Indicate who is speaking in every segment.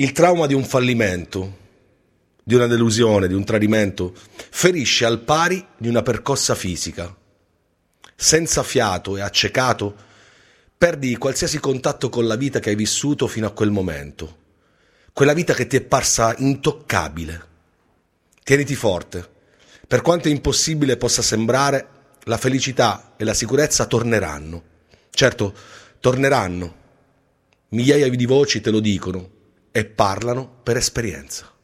Speaker 1: Il trauma di un fallimento, di una delusione, di un tradimento, ferisce al pari di una percossa fisica. Senza fiato e accecato, perdi qualsiasi contatto con la vita che hai vissuto fino a quel momento. Quella vita che ti è parsa intoccabile. Tieniti forte. Per quanto impossibile possa sembrare, la felicità e la sicurezza torneranno. Certo, torneranno. Migliaia di voci te lo dicono e parlano per esperienza.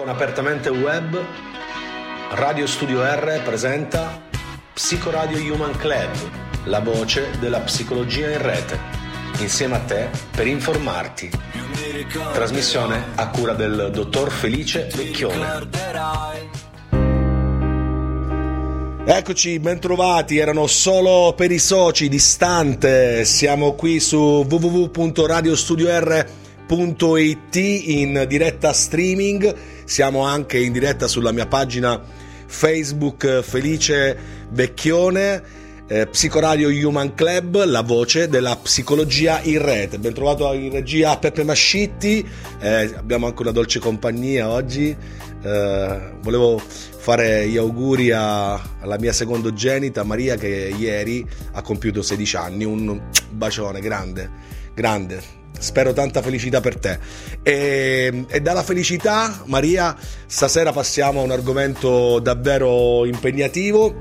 Speaker 1: Con Apertamente Web, Radio Studio R presenta Psicoradio Human Club, la voce della psicologia in rete, insieme a te per informarti. Trasmissione a cura del dottor Felice Vecchione. Eccoci, bentrovati, erano solo per i soci distante, siamo qui su www.radiostudio.r www.it in diretta streaming, siamo anche in diretta sulla mia pagina Facebook Felice Vecchione. Eh, Psicoradio Human Club, la voce della psicologia in rete. Ben trovato in regia Peppe Mascitti, eh, abbiamo anche una dolce compagnia oggi. Eh, volevo fare gli auguri a, alla mia secondogenita Maria che ieri ha compiuto 16 anni. Un bacione grande, grande spero tanta felicità per te. E, e, dalla felicità, Maria, stasera passiamo a un argomento davvero impegnativo.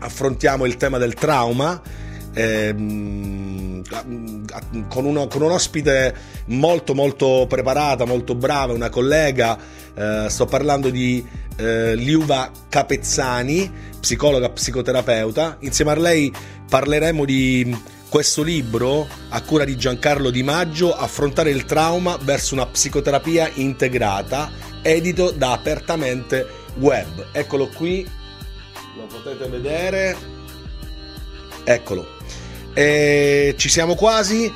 Speaker 1: Affrontiamo il tema del trauma. Ehm, con, uno, con, un ospite molto molto preparata, molto brava, una collega, eh, sto parlando di eh, Liuva Capezzani, psicologa, psicoterapeuta. Insieme a lei parleremo di questo libro, a cura di Giancarlo Di Maggio, Affrontare il trauma verso una psicoterapia integrata, edito da Apertamente Web. Eccolo qui, lo potete vedere. Eccolo. E ci siamo quasi.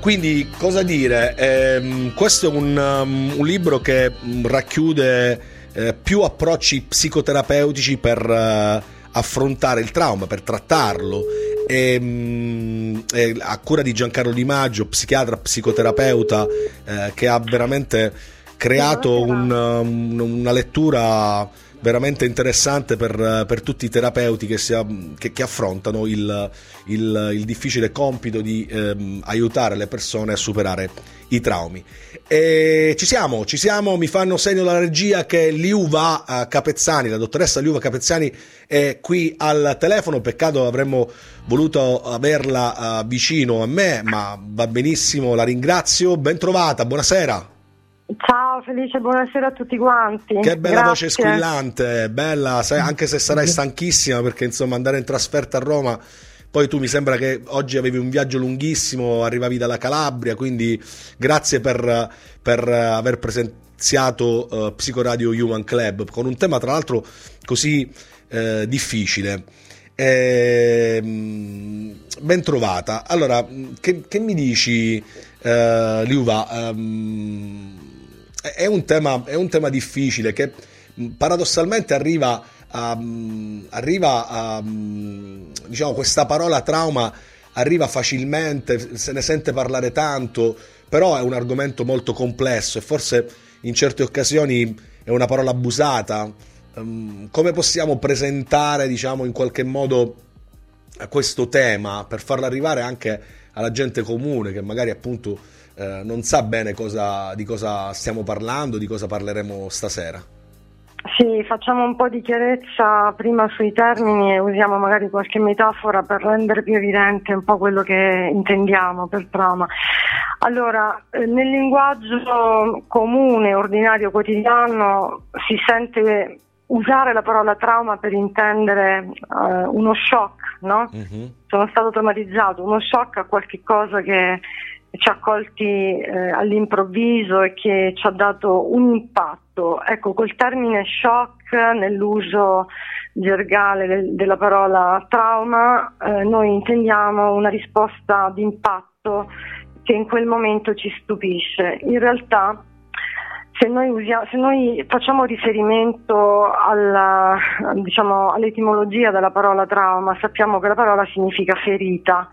Speaker 1: Quindi cosa dire? Eh, questo è un, um, un, libro che mm, racchiude eh, più approcci psicoterapeutici per uh, affrontare il trauma, per trattarlo. E, um, a cura di Giancarlo Di Maggio, psichiatra, psicoterapeuta, eh, che ha veramente creato un, um, una lettura veramente interessante per, per tutti i terapeuti che, si, che, che affrontano il, il, il, difficile compito di ehm, aiutare le persone a superare i traumi. E ci siamo, ci siamo, mi fanno segno dalla regia che Liuva uh, Capezzani, la dottoressa Liuva Capezzani è qui al telefono, peccato avremmo voluto averla uh, vicino a me, ma va benissimo, la ringrazio, ben trovata, buonasera.
Speaker 2: Ciao Felice, buonasera a tutti quanti.
Speaker 1: Che bella Grazie. voce squillante, bella, sai, anche se sarai stanchissima perché insomma andare in trasferta a Roma, poi tu mi sembra che oggi avevi un viaggio lunghissimo, arrivavi dalla Calabria, quindi grazie per, per aver presenziato uh, Psicoradio Human Club con un tema tra l'altro così uh, difficile. Eh, ben trovata. Allora, che, che mi dici, uh, Liuva? Um, è un tema, è un tema difficile che mm, paradossalmente arriva a, mm, arriva a mm, diciamo questa parola trauma arriva facilmente, se ne sente parlare tanto, però è un argomento molto complesso e forse in certe occasioni è una parola abusata. Come possiamo presentare, diciamo, in qualche modo questo tema per farlo arrivare anche alla gente comune che magari appunto eh, non sa bene cosa, di cosa stiamo parlando, di cosa parleremo stasera.
Speaker 2: Sì, facciamo un po' di chiarezza prima sui termini e usiamo magari qualche metafora per rendere più evidente un po' quello che intendiamo per trauma. Allora, eh, nel linguaggio comune, ordinario, quotidiano, si sente usare la parola trauma per intendere uh, uno shock, no? Uh-huh. Sono stato traumatizzato, uno shock a qualche cosa che ci ha colti eh, all'improvviso e che ci ha dato un impatto. Ecco, col termine shock nell'uso gergale del, della parola trauma, eh, noi intendiamo una risposta di impatto che in quel momento ci stupisce. In realtà, se noi, usiamo, se noi facciamo riferimento alla, diciamo, all'etimologia della parola trauma, sappiamo che la parola significa ferita.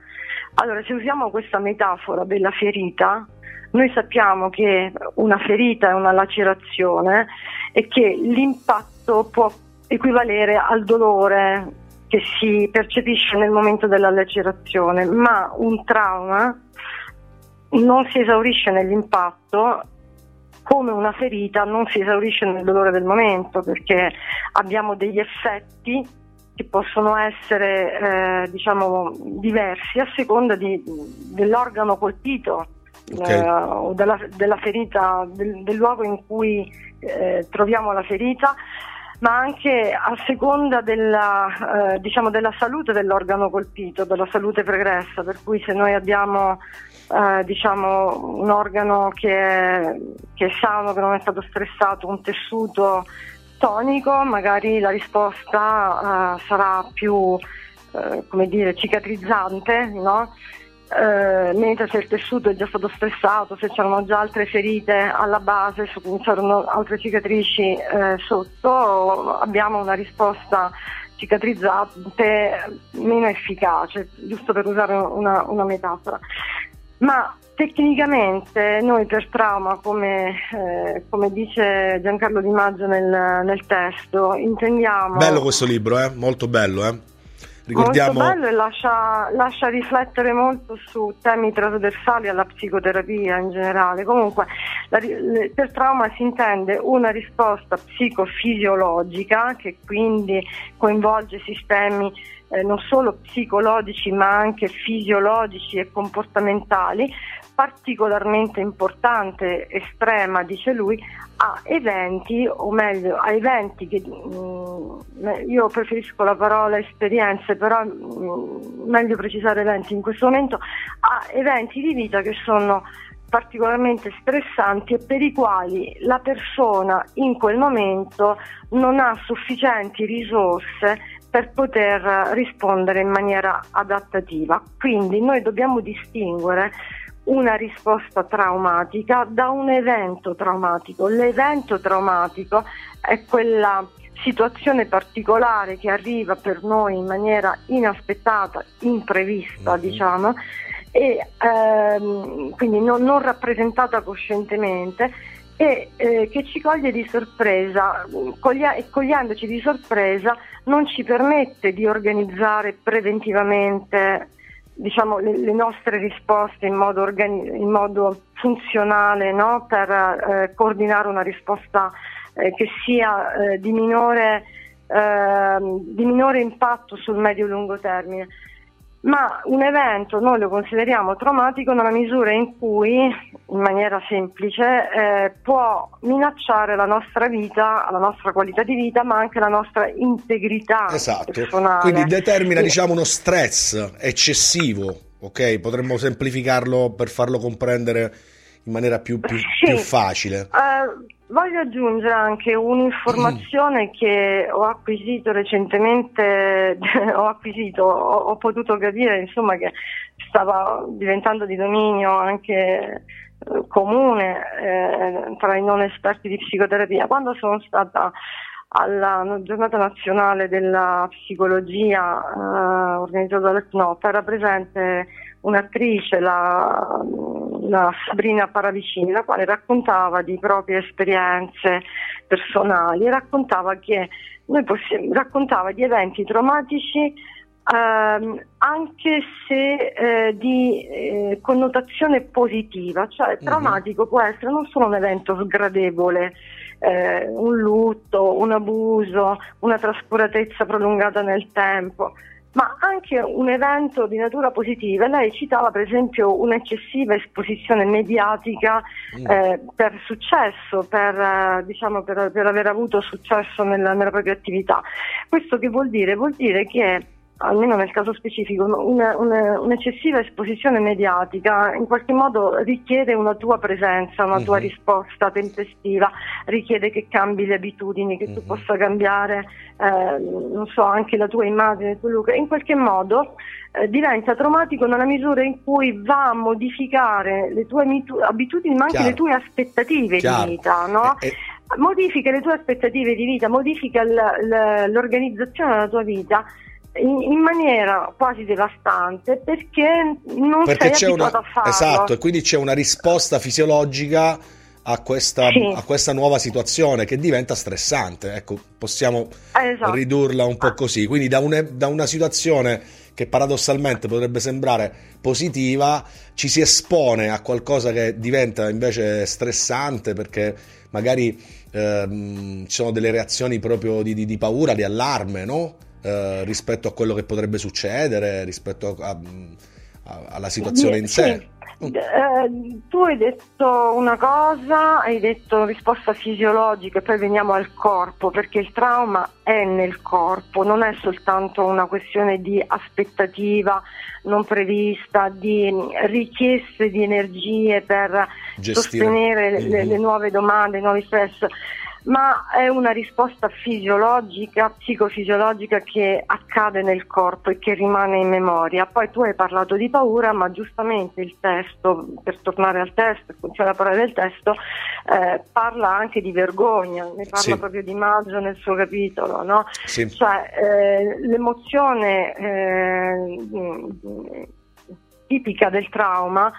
Speaker 2: Allora, se usiamo questa metafora della ferita, noi sappiamo che una ferita è una lacerazione e che l'impatto può equivalere al dolore che si percepisce nel momento della lacerazione, ma un trauma non si esaurisce nell'impatto come una ferita non si esaurisce nel dolore del momento perché abbiamo degli effetti che possono essere eh, diciamo, diversi a seconda di, dell'organo colpito okay. eh, o della, della ferita, del, del, luogo in cui eh, troviamo la ferita ma anche a seconda della, eh, diciamo della, salute dell'organo colpito, della salute pregressa, per cui se noi abbiamo eh, diciamo, un organo che è, che è sano, che non è stato stressato, un tessuto tonico magari la risposta uh, sarà più uh, come dire, cicatrizzante, no? Uh, mentre se il tessuto è già stato stressato, se c'erano già altre ferite alla base, se c'erano altre cicatrici sotto, abbiamo una risposta cicatrizzante meno efficace, giusto per usare una, una metafora. Ma Tecnicamente noi per trauma, come, eh, come, dice Giancarlo Di Maggio nel, nel, testo, intendiamo...
Speaker 1: Bello questo libro, eh? molto bello. Eh?
Speaker 2: Ricordiamo... Molto bello e lascia, lascia, riflettere molto su temi trasversali alla psicoterapia in generale. Comunque, la, per trauma si intende una risposta psicofisiologica che quindi coinvolge sistemi eh, non solo psicologici ma anche fisiologici e comportamentali particolarmente importante, estrema, dice lui, a eventi, o meglio, a eventi che mh, mm, io preferisco la parola esperienze, però mh, mm, meglio precisare eventi in questo momento, a eventi di vita che sono particolarmente stressanti e per i quali la persona in quel momento non ha sufficienti risorse per poter rispondere in maniera adattativa. Quindi noi dobbiamo distinguere una risposta traumatica da un evento traumatico. L'evento traumatico è quella situazione particolare che arriva per noi in maniera inaspettata, imprevista, mm-hmm. diciamo, e ehm, quindi non, non, rappresentata coscientemente e eh, che ci coglie di sorpresa, coglia- cogliendoci di sorpresa non ci permette di organizzare preventivamente diciamo, le, le, nostre risposte in modo, organi- in modo funzionale no? per eh, coordinare una risposta eh, che sia eh, di minore, ehm, di minore impatto sul medio-lungo termine ma un evento noi lo consideriamo traumatico nella misura in cui, in maniera semplice, eh, può minacciare la nostra vita, la nostra qualità di vita, ma anche la nostra integrità
Speaker 1: esatto.
Speaker 2: personale.
Speaker 1: Quindi determina, e... diciamo, uno stress eccessivo, ok? Potremmo semplificarlo per farlo comprendere in maniera più, più, sì. più facile.
Speaker 2: Uh, Voglio aggiungere anche un'informazione che ho acquisito recentemente, ho, acquisito, ho, ho, potuto capire insomma, che stava diventando di dominio anche eh, comune eh, tra i non esperti di psicoterapia. Quando sono stata alla giornata nazionale della psicologia eh, organizzata dal CNOP era presente un'attrice, la, la Sabrina Paravicini, la quale raccontava di proprie esperienze personali raccontava, che noi possiamo, raccontava di eventi traumatici ehm, anche se eh, di eh, connotazione positiva, cioè mhm. traumatico mm-hmm. può essere non solo un evento sgradevole, eh, un lutto, un abuso, una trascuratezza prolungata nel tempo, ma anche un evento di natura positiva. Lei citava per esempio un'eccessiva esposizione mediatica mm. eh, per successo, per, eh, diciamo, per, per, aver avuto successo nella, nella propria attività. Questo che vuol dire? Vuol dire che almeno nel caso specifico, una, una, un'eccessiva esposizione mediatica in qualche modo richiede una tua presenza, una tua uh-huh. risposta tempestiva, richiede che cambi le abitudini, che uh-huh. tu mhm. possa cambiare, eh, non so, anche la tua immagine, il tuo look, in qualche modo eh, diventa traumatico nella misura in cui va a modificare le tue mitu- abitudini, ma anche Chiaro. le tue aspettative Chiaro. di vita, no? Eh, eh modifica le tue aspettative di vita, modifica l- l- l'organizzazione della tua vita in, in, maniera quasi devastante perché non perché sei abituato
Speaker 1: una,
Speaker 2: a farlo.
Speaker 1: Esatto, e quindi c'è una risposta fisiologica a questa, sì. a questa, nuova situazione che diventa stressante. Ecco, possiamo esatto. ridurla un po' ah. così. Quindi da, une, da una situazione che paradossalmente potrebbe sembrare positiva, ci si espone a qualcosa che diventa invece stressante perché magari ehm, ci sono delle reazioni proprio di, di, di paura, di allarme, no? Eh, rispetto a quello che potrebbe succedere, rispetto a, a, alla situazione in sé.
Speaker 2: Sì. Eh, tu hai detto una cosa, hai detto risposta fisiologica e poi veniamo al corpo, perché il trauma è nel corpo, non è soltanto una questione di aspettativa non prevista, di richieste di energie per Gestire. sostenere mm-hmm. le, le nuove domande, i nuovi stress ma è una risposta fisiologica, psicofisiologica che accade nel corpo e che rimane in memoria. Poi tu hai parlato di paura, ma giustamente il testo, per tornare al testo, funziona la parola del testo, eh, parla anche di vergogna, ne parla sì. proprio di Maggio nel suo capitolo, no? sì. cioè eh, l'emozione eh, tipica del trauma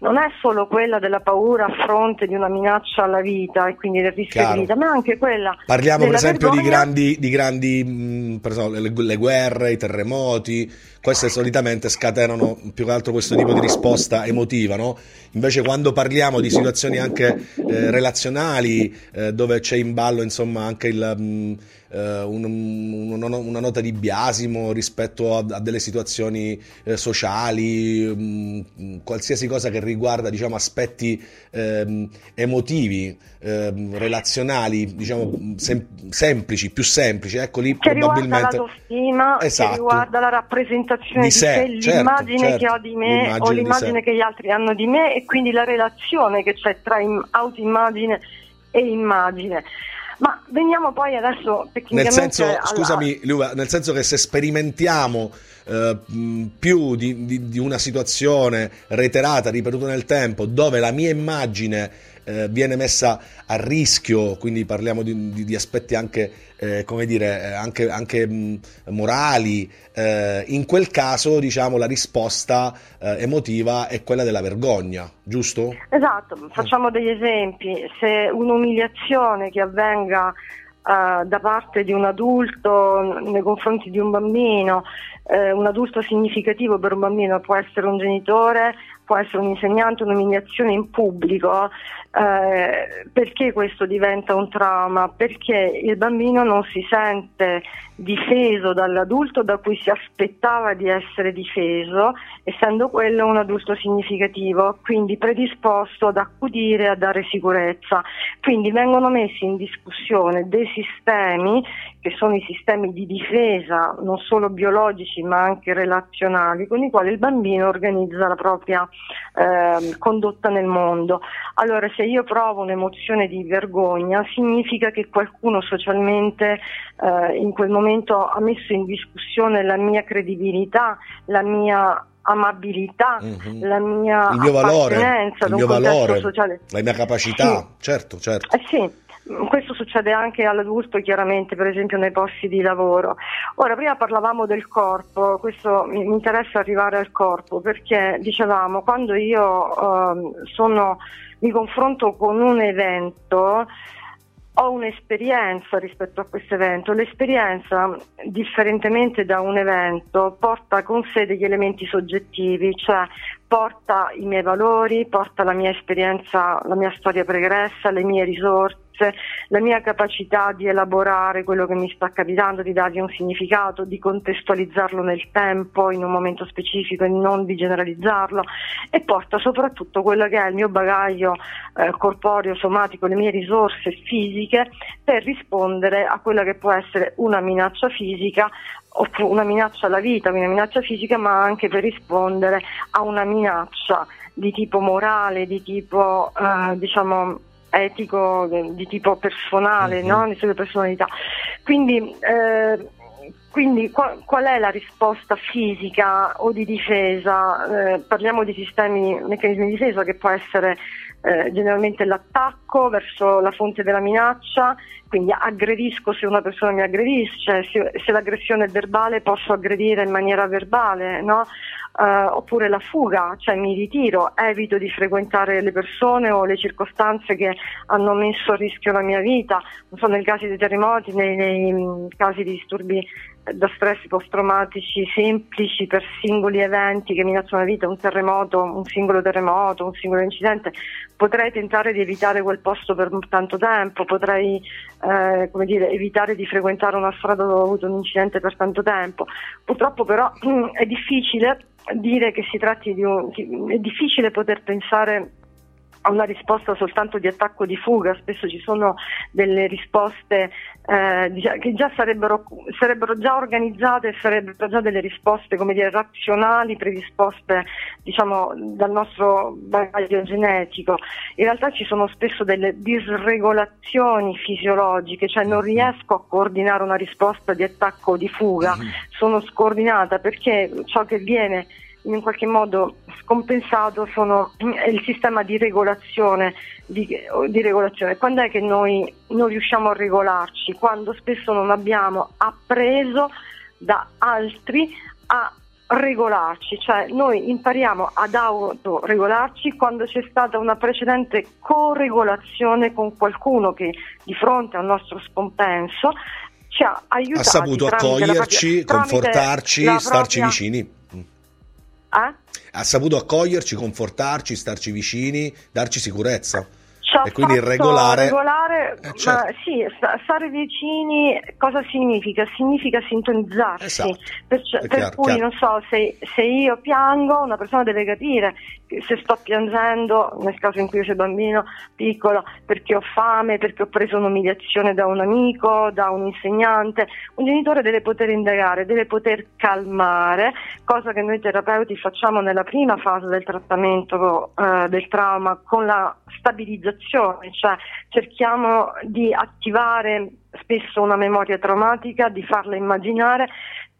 Speaker 2: non è solo quella della paura a fronte di una minaccia alla vita e quindi del rischio Chiaro. di vita, ma anche quella.
Speaker 1: Parliamo per esempio vergogna... di grandi, di grandi mh, esempio, le, le, guerre, i terremoti, queste solitamente scatenano più che altro questo tipo di risposta emotiva, no? Invece quando parliamo di situazioni anche eh, relazionali, eh, dove c'è in ballo insomma anche il. Mh, eh, un, un, una nota di biasimo rispetto a, a delle situazioni eh, sociali, mh, mm, qualsiasi cosa che riguarda diciamo, aspetti ehm, emotivi, ehm, relazionali, diciamo, sem- semplici, più semplici. Ecco lì
Speaker 2: che probabilmente... riguarda esatto. che riguarda la rappresentazione di, sé, di sé certo, l'immagine certo, che ho di me l'immagine o l'immagine che gli altri hanno di me e quindi la relazione che c'è tra autoimmagine e immagine. Ma veniamo poi adesso
Speaker 1: nel senso, alla... scusami Luva, nel senso che se sperimentiamo eh, più di, di, di, una situazione reiterata, ripetuta nel tempo, dove la mia immagine eh, viene messa a rischio, quindi parliamo di, di aspetti anche, eh, come dire, eh, anche, anche mh, morali, eh, in quel caso diciamo la risposta emotiva è quella della vergogna, giusto?
Speaker 2: Esatto, facciamo degli esempi, se un'umiliazione che avvenga da parte di un adulto nei confronti di un bambino, uh, un adulto significativo per un bambino può essere un genitore, può essere un insegnante, un'umiliazione in pubblico, eh, perché questo diventa un trauma? Perché il bambino non si sente difeso dall'adulto da cui si aspettava di essere difeso, essendo quello un adulto significativo, quindi predisposto ad accudire, a dare sicurezza. Quindi vengono messi in discussione dei sistemi che sono i sistemi di difesa non solo biologici ma anche relazionali con i quali il bambino organizza la propria eh, condotta nel mondo. Allora se io provo un'emozione di vergogna significa che qualcuno socialmente eh, in quel momento ha messo in discussione la mia credibilità, la mia amabilità, mm-hmm. la mia
Speaker 1: il mio valore, il mio valore sociale. la mia capacità, sì. certo, certo.
Speaker 2: Eh sì. Questo succede anche all'adulto chiaramente, per esempio nei posti di lavoro. Ora, prima parlavamo del corpo, questo mi interessa arrivare al corpo perché dicevamo quando io uh, sono, mi confronto con un evento ho un'esperienza rispetto a questo evento. L'esperienza, differentemente da un evento, porta con sé degli elementi soggettivi, cioè porta i miei valori, porta la mia esperienza, la mia storia pregressa, le mie risorse la mia capacità di elaborare quello che mi sta capitando, di dargli un significato, di contestualizzarlo nel tempo, in un momento specifico e non di generalizzarlo e porta soprattutto quello che è il mio bagaglio eh, corporeo, somatico, le mie risorse fisiche per rispondere a quella che può essere una minaccia fisica una minaccia alla vita, una minaccia fisica, ma anche per rispondere a una minaccia di tipo morale, di tipo eh, diciamo etico di tipo personale, mm-hmm. no? di sua personalità. Quindi, eh, quindi qual, qual, è la risposta fisica o di difesa? Eh, parliamo di sistemi, meccanismi di difesa che può essere eh, generalmente l'attacco verso la fonte della minaccia, quindi aggredisco se una persona mi aggredisce, se, se l'aggressione è verbale posso aggredire in maniera verbale, no? eh, oppure la fuga, cioè mi ritiro, evito di frequentare le persone o le circostanze che hanno messo a rischio la mia vita, non so, nel caso dei terremoti, nei, nei mm, casi di disturbi da stress post-traumatici semplici per singoli eventi che minacciano la vita, un terremoto, un singolo terremoto, un singolo incidente, potrei tentare di evitare quel posto per tanto tempo, potrei eh, dire, evitare di frequentare una strada dove ho avuto un incidente per tanto tempo. Purtroppo però è difficile dire che si tratti di un... è difficile poter pensare a una risposta soltanto di attacco di fuga, spesso ci sono delle risposte eh, che già sarebbero, sarebbero, già organizzate e sarebbero già delle risposte come dire, razionali predisposte diciamo, dal nostro bagaglio genetico. In realtà ci sono spesso delle disregolazioni fisiologiche, cioè non riesco a coordinare una risposta di attacco o di fuga, mm-hmm. sono scordinata perché ciò che viene in qualche modo scompensato sono, il sistema di regolazione, di, di regolazione. Quando è che noi non riusciamo a regolarci? Quando spesso non abbiamo appreso da altri a regolarci, cioè noi impariamo ad autoregolarci quando c'è stata una precedente corregolazione con qualcuno che di fronte al nostro scompenso ci ha aiutato.
Speaker 1: Ha saputo accoglierci, propria, confortarci, starci propria, vicini. Eh? Ha saputo accoglierci, confortarci, starci vicini, darci sicurezza.
Speaker 2: e quindi regolare, regolare eh, certo. sì, stare vicini cosa significa? Significa sintonizzarsi. Esatto. Per, per chiaro, cui chiaro. non so, se, se, io piango, una persona deve capire se sto piangendo, nel caso in cui io sia bambino piccolo, perché ho fame, perché ho preso un'umiliazione da un amico, da un insegnante, un genitore deve poter indagare, deve poter calmare, cosa che noi terapeuti facciamo nella prima fase del trattamento eh, del trauma con la stabilizzazione, cioè cerchiamo di attivare spesso una memoria traumatica, di farla immaginare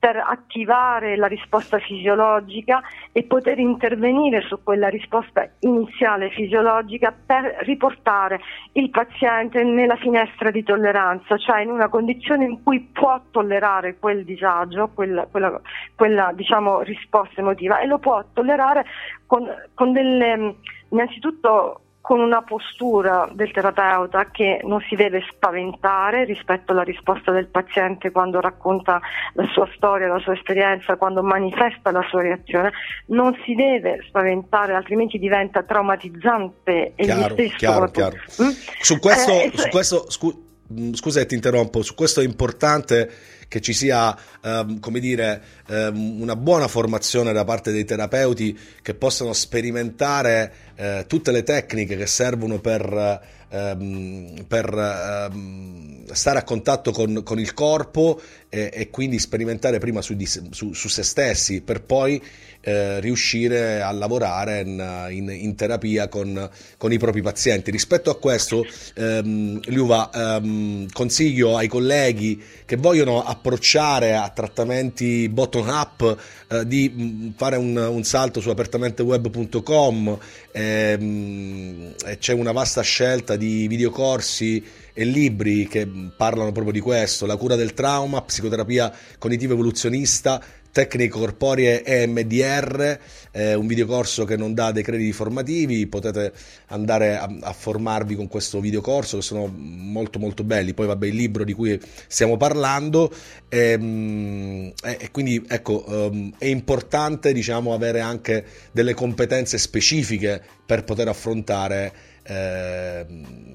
Speaker 2: per attivare la risposta fisiologica e poter intervenire su quella risposta iniziale fisiologica per riportare il paziente nella finestra di tolleranza, cioè in una condizione in cui può tollerare quel disagio, quella, quella, quella diciamo, risposta emotiva e lo può tollerare con, con delle innanzitutto con una postura del terapeuta che non si deve spaventare rispetto alla risposta del paziente quando racconta la sua storia, la sua esperienza, quando manifesta la sua reazione, non si deve spaventare altrimenti diventa traumatizzante
Speaker 1: e chiaro, stesso chiaro, chiaro. Mm? Su questo, eh, su questo scu- scusa ti interrompo, su questo è importante che ci sia ehm, come dire, ehm, una buona formazione da parte dei terapeuti che possano sperimentare eh, tutte le tecniche che servono per, ehm, per ehm, stare a contatto con, con il corpo e, e, quindi sperimentare prima su, su, su se stessi per poi eh, riuscire a lavorare in, in, in terapia con, con, i propri pazienti. Rispetto a questo, ehm, Liuva, ehm, consiglio ai colleghi che vogliono approcciare a trattamenti bottom up eh, di mm, fare un, un, salto su apertamenteweb.com ehm, c'è una vasta scelta di videocorsi e libri che parlano proprio di questo, la cura del trauma, psicoterapia cognitiva evoluzionista, tecniche corporee EMDR, eh, un videocorso che non dà dei crediti formativi, potete andare a, a, formarvi con questo videocorso che sono molto molto belli, poi vabbè il libro di cui stiamo parlando. Ehm, e, e quindi ecco um, è importante diciamo avere anche delle competenze specifiche per poter affrontare eh,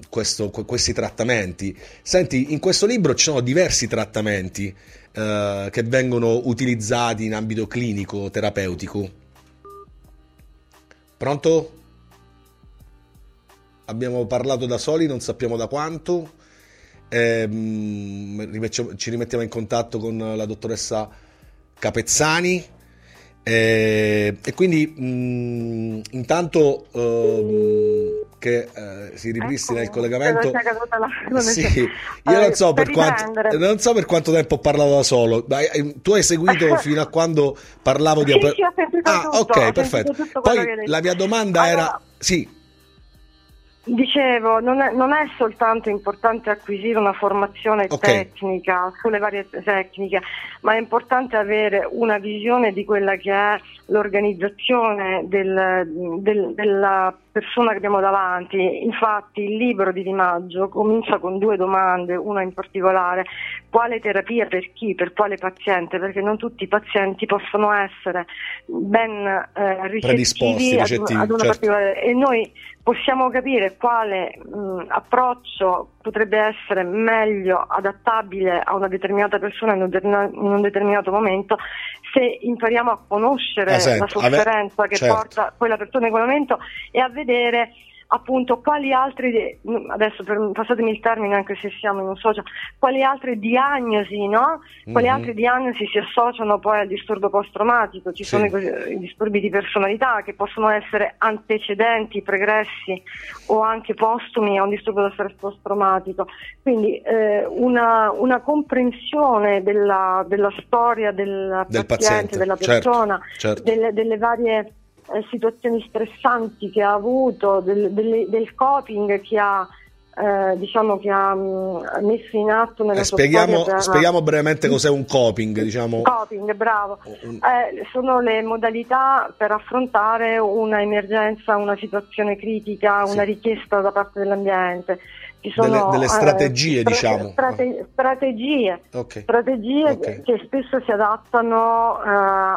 Speaker 1: questo, questi trattamenti. Senti, in questo libro ci sono diversi trattamenti eh, che vengono utilizzati in ambito clinico, terapeutico. Pronto? Abbiamo parlato da soli, non sappiamo da quanto. Eh, ci rimettiamo in contatto con la dottoressa Capezzani. Eh, e quindi mh, mm, intanto eh, che eh, si ripristina ecco, il collegamento. La... Sì, io allora, non, so per quanto, non so per quanto tempo ho parlato da solo. Ma, eh, tu hai seguito fino a quando parlavo di...
Speaker 2: Sì, sì, ah,
Speaker 1: tutto, ok, perfetto. Poi la mia domanda allora, era... Sì.
Speaker 2: Dicevo, non è, non è, soltanto importante acquisire una formazione okay. tecnica sulle varie tecniche, ma è importante avere una visione di quella che è l'organizzazione del, del, della persona che abbiamo davanti. Infatti il libro di Di Maggio comincia con due domande, una in particolare, quale terapia per chi, per quale paziente, perché non tutti i pazienti possono essere ben eh, ricettivi ad, ad, una certo. e noi possiamo capire quale mh, approccio potrebbe essere meglio adattabile a una determinata persona in un, determinato, in un determinato momento se impariamo a conoscere ah, la sofferenza ave... che certo. porta quella persona in quel momento e a vedere appunto quali altri, adesso per, passatemi il termine anche se siamo in un social, quali altre diagnosi, no? Quali mm-hmm. altre diagnosi si associano poi al disturbo post-traumatico? Ci sì. sono i, i, disturbi di personalità che possono essere antecedenti, pregressi o anche postumi a un disturbo da stress post-traumatico. Quindi eh, una, una, comprensione della, della storia del,
Speaker 1: del
Speaker 2: paziente,
Speaker 1: paziente,
Speaker 2: della certo, persona,
Speaker 1: certo.
Speaker 2: Delle, delle varie eh, situazioni stressanti che ha avuto, del, del, del coping che ha, eh, diciamo che ha mh, mm, messo in atto nella
Speaker 1: eh, spieghiamo, per... spieghiamo brevemente cos'è un coping. Diciamo.
Speaker 2: Coping, bravo. Eh, sono le modalità per affrontare un'emergenza, una situazione critica, una sì. richiesta da parte dell'ambiente
Speaker 1: sono delle, delle strategie, eh, diciamo.
Speaker 2: Strate, strategie, okay. strategie okay. che spesso si adattano eh,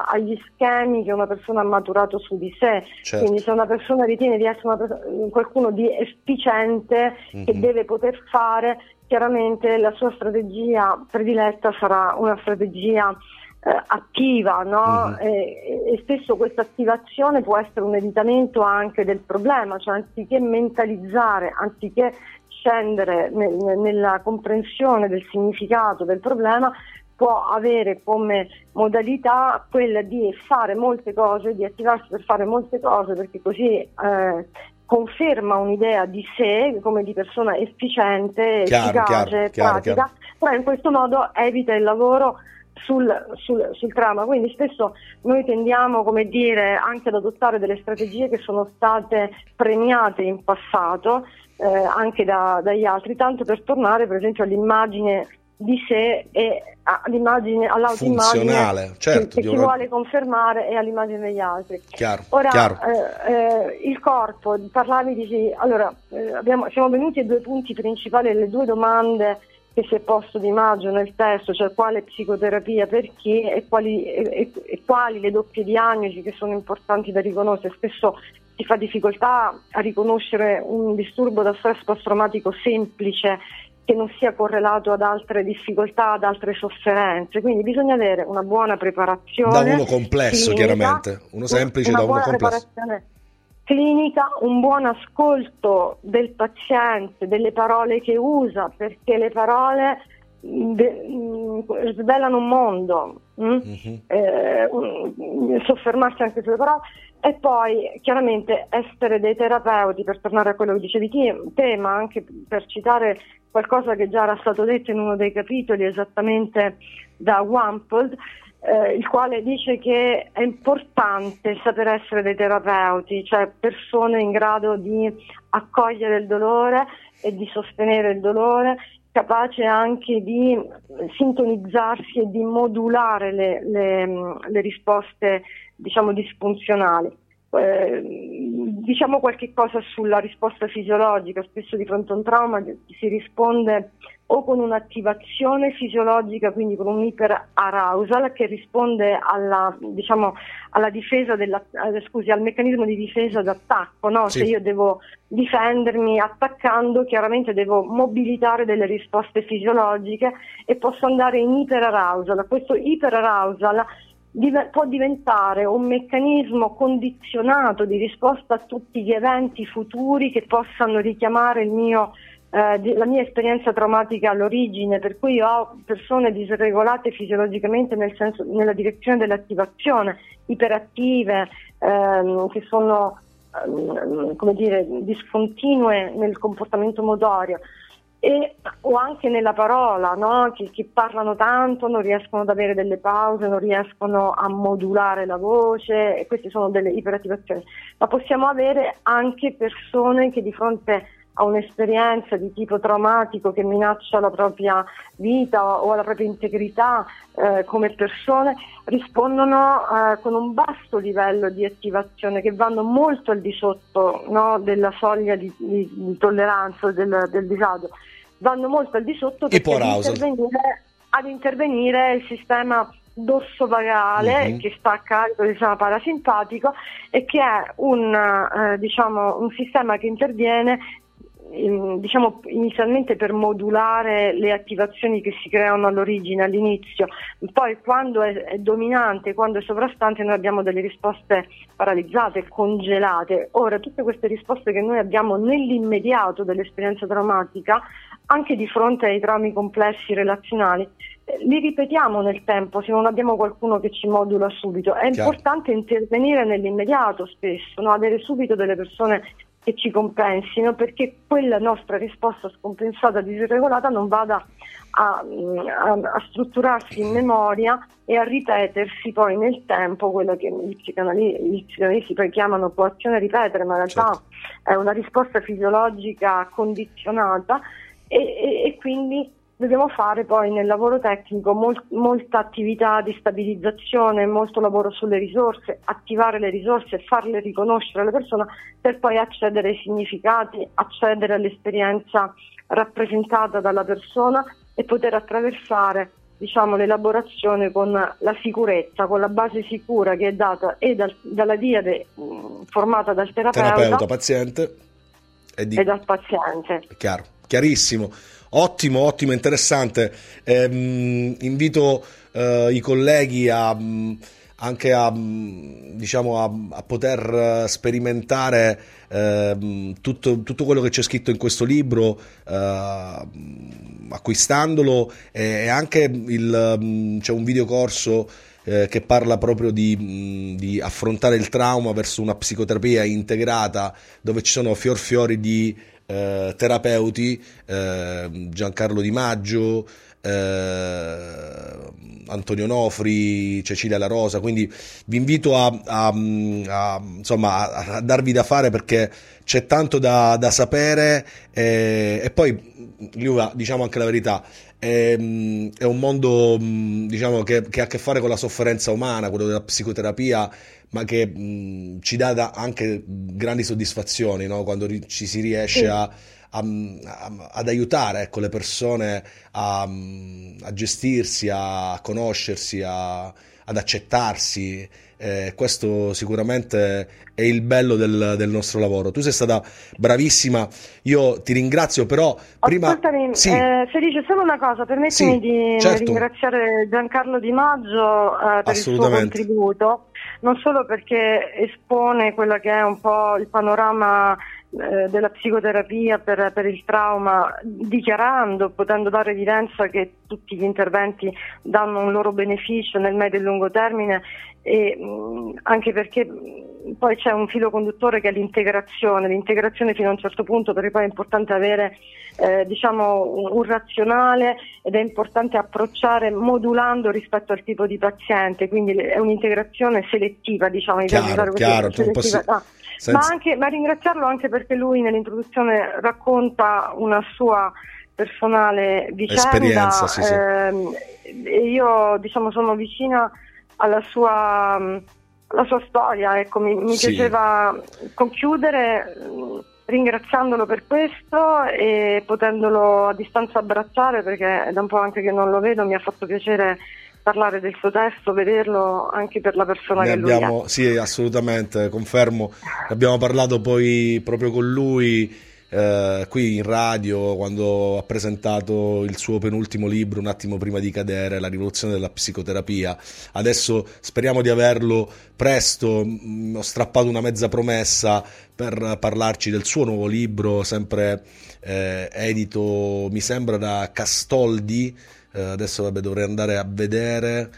Speaker 2: agli schemi che una persona ha maturato su di sé. Certo. Quindi se una persona ritiene di essere persona, qualcuno di efficiente mm-hmm. che mhm. deve poter fare, chiaramente la sua strategia prediletta sarà una strategia eh, attiva no? mm-hmm. e, e, spesso questa attivazione può essere un evitamento anche del problema, cioè anziché mentalizzare, anziché scendere nel, nella comprensione del significato del problema, può avere come modalità quella di fare molte cose, di attivarsi per fare molte cose, perché così eh, conferma un'idea di sé come di persona efficiente, chiaro, efficace, chiaro, pratica, chiaro, però in questo modo evita il lavoro sul, sul, sul, trauma. Quindi spesso noi tendiamo, come dire, anche ad adottare delle strategie che sono state premiate in passato eh, anche da, dagli altri, tanto per tornare per esempio all'immagine di sé e all'immagine, all'autoimmagine certo, che, che si vuole confermare e all'immagine degli altri.
Speaker 1: Chiaro,
Speaker 2: Ora,
Speaker 1: chiaro.
Speaker 2: Eh, eh, il corpo, parlavi di... Allora, eh, abbiamo, siamo venuti ai due punti principali, le due domande che si è posto di maggio nel testo, cioè quale psicoterapia per chi e quali, e, e quali le doppie diagnosi che sono importanti da riconoscere. Spesso si fa difficoltà a riconoscere un disturbo da stress post-traumatico semplice che non sia correlato ad altre difficoltà, ad altre sofferenze. Quindi bisogna avere una buona preparazione.
Speaker 1: Da uno complesso, chiaramente, uno semplice da uno complesso
Speaker 2: clinica, un buon ascolto del paziente, delle parole che usa, perché le parole de, mm, svelano un mondo, mm? eh, soffermarsi anche sulle parole e poi chiaramente essere dei terapeuti, per tornare a quello che dicevi te, ma anche per citare qualcosa che già era stato detto in uno dei capitoli esattamente da Wampold, eh, il quale dice che è importante saper essere dei terapeuti, cioè persone in grado di accogliere il dolore e di sostenere il dolore, capace anche di sintonizzarsi e di modulare le, le, le risposte diciamo disfunzionali. Eh, diciamo qualche cosa sulla risposta fisiologica, spesso di fronte a un trauma si risponde o con un'attivazione fisiologica, quindi con un iperarousal che risponde alla, diciamo, alla difesa della, eh, scusi, al meccanismo di difesa d'attacco. No? Sì. Se io devo difendermi attaccando, chiaramente devo mobilitare delle risposte fisiologiche e posso andare in iperarousal. Questo iperarousal può diventare un meccanismo condizionato di risposta a tutti gli eventi futuri che possano richiamare mio, eh, la mia esperienza traumatica all'origine, per cui ho persone disregolate fisiologicamente nel senso, nella direzione dell'attivazione, iperattive, ehm, che sono ehm, come dire, discontinue nel comportamento motorio e, o anche nella parola, no? che, che, parlano tanto, non riescono ad avere delle pause, non riescono a modulare la voce, e queste sono delle iperattivazioni. Ma possiamo avere anche persone che di fronte a un'esperienza di tipo traumatico che minaccia la propria vita o la propria integrità eh, come persone, rispondono eh, con un basso livello di attivazione che vanno molto al di sotto no, della soglia di, di, di tolleranza del, del, disagio, vanno molto al di sotto perché ad intervenire, ad intervenire il sistema dorso vagale mm-hmm. che sta a carico del sistema parasimpatico e che è un, eh, diciamo, un sistema che interviene diciamo inizialmente per modulare le attivazioni che si creano all'origine, all'inizio, poi quando è, è, dominante, quando è sovrastante noi abbiamo delle risposte paralizzate, congelate. Ora tutte queste risposte che noi abbiamo nell'immediato dell'esperienza traumatica, anche di fronte ai traumi complessi relazionali, eh, li ripetiamo nel tempo se non abbiamo qualcuno che ci modula subito. È Chiaro. importante intervenire nell'immediato spesso, no? avere subito delle persone che ci compensino perché quella nostra risposta scompensata, disregolata non vada a, a, a, strutturarsi in memoria e a ripetersi poi nel tempo quello che gli psicanalisti, gli psicanalisti poi chiamano coazione ripetere, ma in realtà certo. è una risposta fisiologica condizionata e, e, e quindi dobbiamo fare poi nel lavoro tecnico mol- molta attività di stabilizzazione, molto lavoro sulle risorse, attivare le risorse, farle riconoscere alle persone per poi accedere ai significati, accedere all'esperienza rappresentata dalla persona e poter attraversare diciamo, l'elaborazione con la sicurezza, con la base sicura che è data e dal, dalla diade mh, formata dal terapeuta,
Speaker 1: terapeuta paziente
Speaker 2: e, di... e dal paziente.
Speaker 1: Chiaro, chiarissimo. Ottimo, ottimo, interessante. Eh, invito eh, i colleghi a, anche a, diciamo, a, a poter sperimentare eh, tutto, tutto, quello che c'è scritto in questo libro eh, acquistandolo e, anche il, c'è un videocorso eh, che parla proprio di, di, affrontare il trauma verso una psicoterapia integrata dove ci sono fior fiori di eh, terapeuti, eh, Giancarlo Di Maggio, eh, Antonio Nofri, Cecilia La Rosa, quindi vi invito a, a, a, insomma, a darvi da fare perché c'è tanto da, da sapere e, e poi, Liuva, diciamo anche la verità, è, è un mondo diciamo, che, che, ha a che fare con la sofferenza umana, quello della psicoterapia, ma che mh, ci dà anche grandi soddisfazioni no? quando ci si riesce a a, a, ad aiutare ecco, le persone a, a, gestirsi, a conoscersi, ad accettarsi. Eh, questo sicuramente è il bello del, del, nostro lavoro. Tu sei stata bravissima, io ti ringrazio, però prima...
Speaker 2: Ascoltami, sì. eh, Felice, solo una cosa, permettimi sì, di certo. ringraziare Giancarlo Di Maggio eh, per il suo contributo, non solo perché espone quello che è un po' il panorama eh, della psicoterapia per, per, il trauma, dichiarando, potendo dare evidenza che tutti gli interventi danno un loro beneficio nel medio e lungo termine e mh, anche perché mh, poi c'è un filo conduttore che è l'integrazione, l'integrazione fino a un certo punto perché poi è importante avere eh, diciamo un, un, razionale ed è importante approcciare modulando rispetto al tipo di paziente, quindi è un'integrazione selettiva, diciamo,
Speaker 1: chiaro, chiaro, selettiva. No
Speaker 2: Senza... Ma, anche, ma ringraziarlo anche perché lui nell'introduzione racconta una sua personale vicenda.
Speaker 1: Esperienza, sì, sì.
Speaker 2: Eh, io diciamo sono vicina alla sua, alla sua storia, ecco, mi, mi sì. piaceva concludere ringraziandolo per questo e potendolo a distanza abbracciare perché è da un po' anche che non lo vedo, mi ha fatto piacere parlare del suo testo, vederlo anche per la persona ne che
Speaker 1: abbiamo,
Speaker 2: lui è.
Speaker 1: Sì, assolutamente, confermo. Abbiamo parlato poi proprio con lui eh, qui in radio quando ha presentato il suo penultimo libro un attimo prima di cadere, La rivoluzione della psicoterapia. Adesso speriamo di averlo presto, mm, ho strappato una mezza promessa per parlarci del suo nuovo libro, sempre eh, edito mi sembra da Castoldi eh, adesso vabbè, dovrei andare a vedere.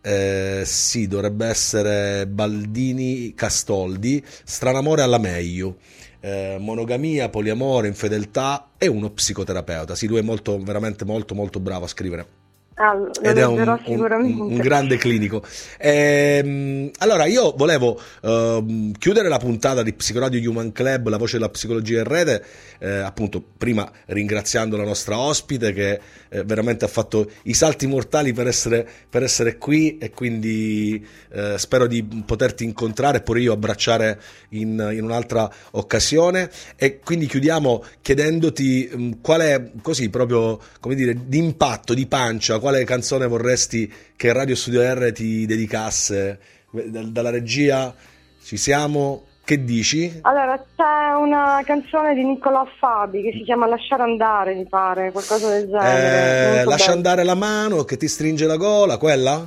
Speaker 1: Eh, sì, dovrebbe essere Baldini Castoldi, Stranamore alla meglio. Eh, monogamia, poliamore, infedeltà e uno psicoterapeuta. Sì, lui è molto, veramente molto, molto bravo a scrivere.
Speaker 2: Ah, Ed è un,
Speaker 1: un, un, grande clinico. Ehm, allora, io volevo uh, chiudere la puntata di Psicoradio Human Club, la voce della psicologia in rete, eh, appunto, prima ringraziando la nostra ospite che eh, veramente ha fatto i salti mortali per essere, per essere qui e quindi eh, spero di poterti incontrare e pure io abbracciare in, in, un'altra occasione. E quindi chiudiamo chiedendoti mh, mm, qual è, così proprio, come dire, di impatto, di pancia quale canzone vorresti che Radio Studio R ti dedicasse? Dalla regia ci siamo. Che dici?
Speaker 2: Allora, c'è una canzone di Niccolò Fabi che si chiama Lasciare andare, mi pare, qualcosa del genere.
Speaker 1: Eh, lascia bello. andare la mano che ti stringe la gola, quella?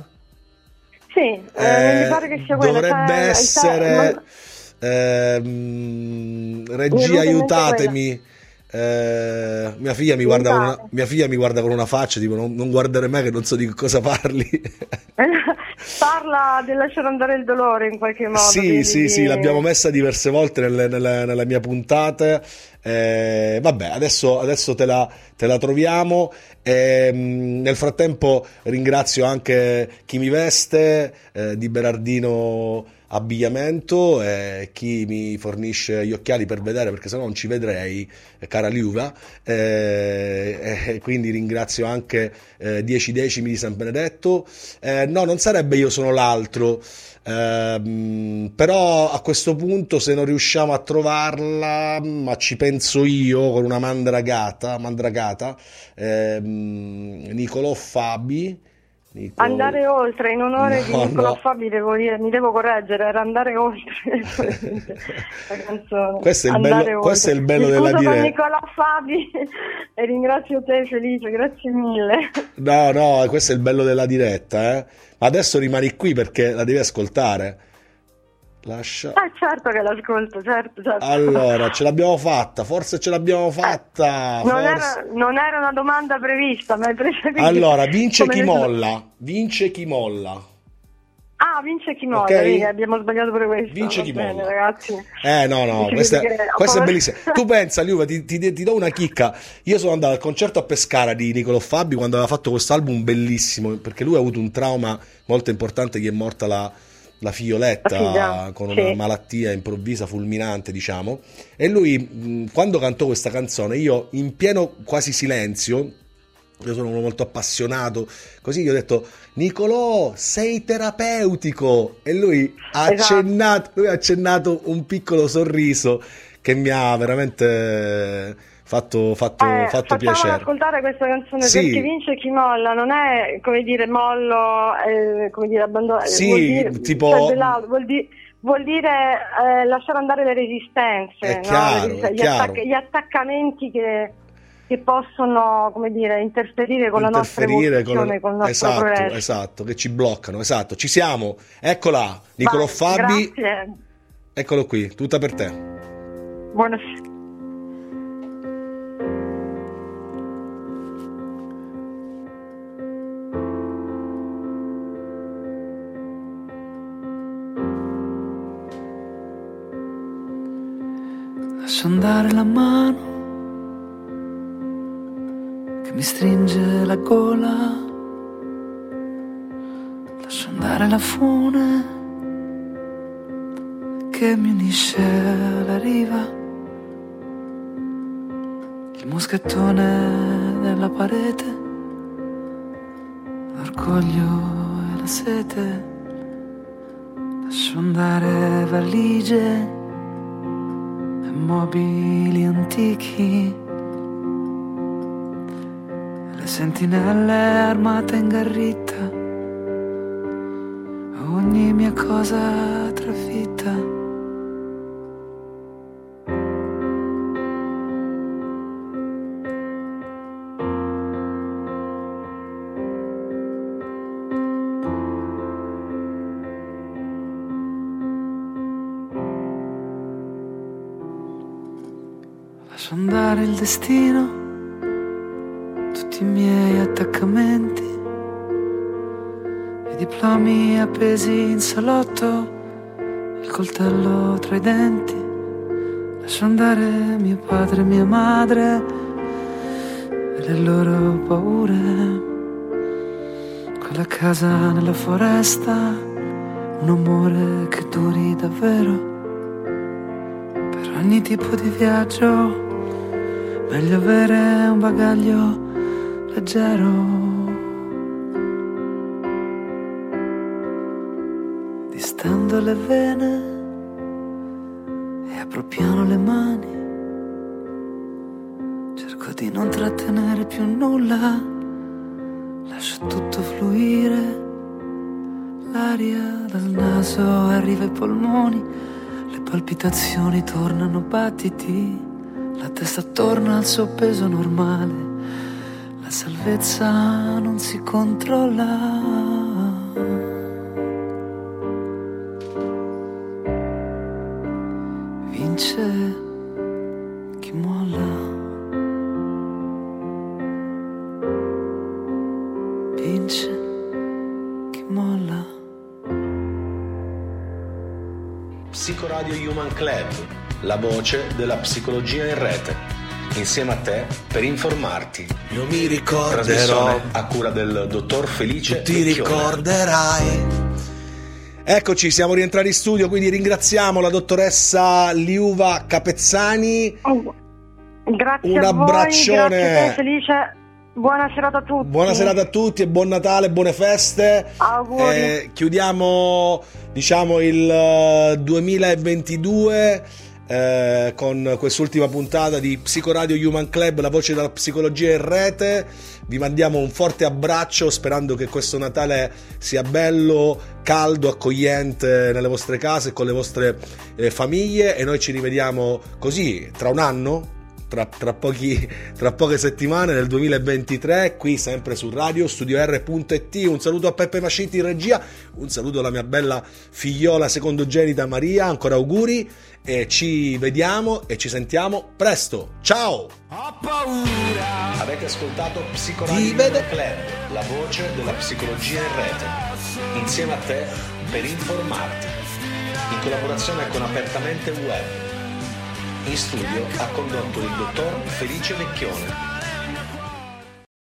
Speaker 2: Sì, eh, mi pare che sia quella.
Speaker 1: Dovrebbe essere... C'è, ehm, regia, aiutatemi. Eh, mia, figlia mi guarda con una, mia figlia mi guarda con una faccia tipo non, non guardare me che non so di cosa parli.
Speaker 2: Parla del lasciare andare il dolore in qualche modo
Speaker 1: sì quindi... sì sì l'abbiamo messa diverse volte nelle, nelle, nelle mie puntate eh, vabbè adesso, adesso te, la, te, la, troviamo. Eh, nel frattempo ringrazio anche chi mi veste eh, di Berardino abbigliamento e chi mi fornisce gli occhiali per vedere perché sennò non ci vedrei cara Liuva. Eh, e quindi ringrazio anche eh, 10 decimi di San Benedetto. Eh, no non sarebbe io sono l'altro. Ehm, però a questo punto se non riusciamo a trovarla ma ci penso io con una mandragata mandragata ehm, Nicolò Fabi
Speaker 2: Nico... Andare oltre, in onore no, di Nicola no. Fabi devo dire, mi devo correggere, era andare oltre
Speaker 1: la canzone. Questo è il bello, questo è il bello della diretta.
Speaker 2: Nicola Fabi e ringrazio te Felice, grazie mille.
Speaker 1: No, no, questo è il bello della diretta, eh. Ma adesso rimani qui perché la devi ascoltare.
Speaker 2: Lascia... Ah, certo che l'ascolto, certo, certo.
Speaker 1: Allora, ce l'abbiamo fatta, forse ce l'abbiamo fatta.
Speaker 2: Non, era, non, era, una domanda prevista, ma è preferibile.
Speaker 1: Allora, vince chi molla. Vince chi molla.
Speaker 2: Ah, vince chi molla, okay. abbiamo sbagliato pure questo.
Speaker 1: Vince chi molla. ragazzi. Eh, no, no, questa, è, questa è bellissima. Tu pensa, Liuva, ti, ti, ti, do una chicca. Io sono andato al concerto a Pescara di Nicolo Fabi quando aveva fatto questo album bellissimo, perché lui ha avuto un trauma molto importante, gli è morta la la figlioletta la con una sì. malattia improvvisa, fulminante, diciamo. E lui, quando cantò questa canzone, io in pieno quasi silenzio, io sono uno molto appassionato, così gli ho detto, Nicolò, sei terapeutico! E lui ha, esatto. accennato, lui ha accennato un piccolo sorriso che mi ha veramente fatto, fatto, eh, fatto piacere.
Speaker 2: ascoltare questa canzone sì. perché vince chi molla, non è come dire mollo, eh, come dire abbandono.
Speaker 1: Sì, vuol dire, tipo... Cioè,
Speaker 2: vuol dire, vuol dire eh, lasciare andare le resistenze,
Speaker 1: è no? chiaro,
Speaker 2: gli,
Speaker 1: chiaro.
Speaker 2: gli attaccamenti che che possono come dire, interferire con la nostra evoluzione, con, con il nostro
Speaker 1: esatto,
Speaker 2: progresso.
Speaker 1: Esatto, che ci bloccano, esatto. Ci siamo. Eccola, Nicolo Vai, Fabi. Grazie. Eccolo qui, tutta per te.
Speaker 2: Buonasera.
Speaker 3: Lascio andare la mano che mi stringe la gola. Lascio andare la fune che mi unisce alla riva. Il moschettone della parete, l'orgoglio e la sete. Lascio andare valigie mobili antichi, le sentinelle armate in garritta, ogni mia cosa destino, tutti i miei attaccamenti, i diplomi appesi in salotto, il coltello tra i denti. Lascio andare mio padre e mia madre e le loro paure. Quella casa nella foresta, un amore che duri davvero. Per ogni tipo di viaggio Meglio avere un bagaglio leggero. Distendo le vene e apro piano le mani. Cerco di non trattenere più nulla. Lascio tutto fluire. L'aria dal naso arriva ai polmoni. Le palpitazioni tornano battiti la testa torna al suo peso normale, la salvezza non si controlla. Vince chi molla. Vince chi molla.
Speaker 1: Psicoradio Club la voce della psicologia in rete. Insieme a te per informarti.
Speaker 3: Io mi ricorderò.
Speaker 1: a cura del dottor Felice.
Speaker 3: Tu ti Vecchione. ricorderai.
Speaker 1: Eccoci, siamo rientrati in studio, quindi ringraziamo la dottoressa Liuva Capezzani.
Speaker 2: Oh, grazie
Speaker 1: Un abbraccione.
Speaker 2: grazie a te, Felice. Buona serata a tutti.
Speaker 1: Buona serata a tutti e buon Natale, buone feste.
Speaker 2: Auguri.
Speaker 1: Eh, chiudiamo diciamo il 2022 eh, con quest'ultima puntata di Psicoradio Human Club, la voce della psicologia in rete. Vi mandiamo un forte abbraccio sperando che questo Natale sia bello, caldo, accogliente nelle vostre case con le vostre eh, famiglie e noi ci rivediamo così tra un anno tra, tra, pochi, tra, poche settimane nel 2023 qui sempre su radio studio.r.it un saluto a Peppe Mascitti in regia un saluto alla mia bella figliola secondogenita Maria ancora auguri e ci vediamo e ci sentiamo presto. Ciao! Ho paura. Avete ascoltato Psicologia Club la voce della psicologia in rete. Insieme a te per informarti. In collaborazione con Apertamente Web in studio ha condotto il dottor Felice Vecchione.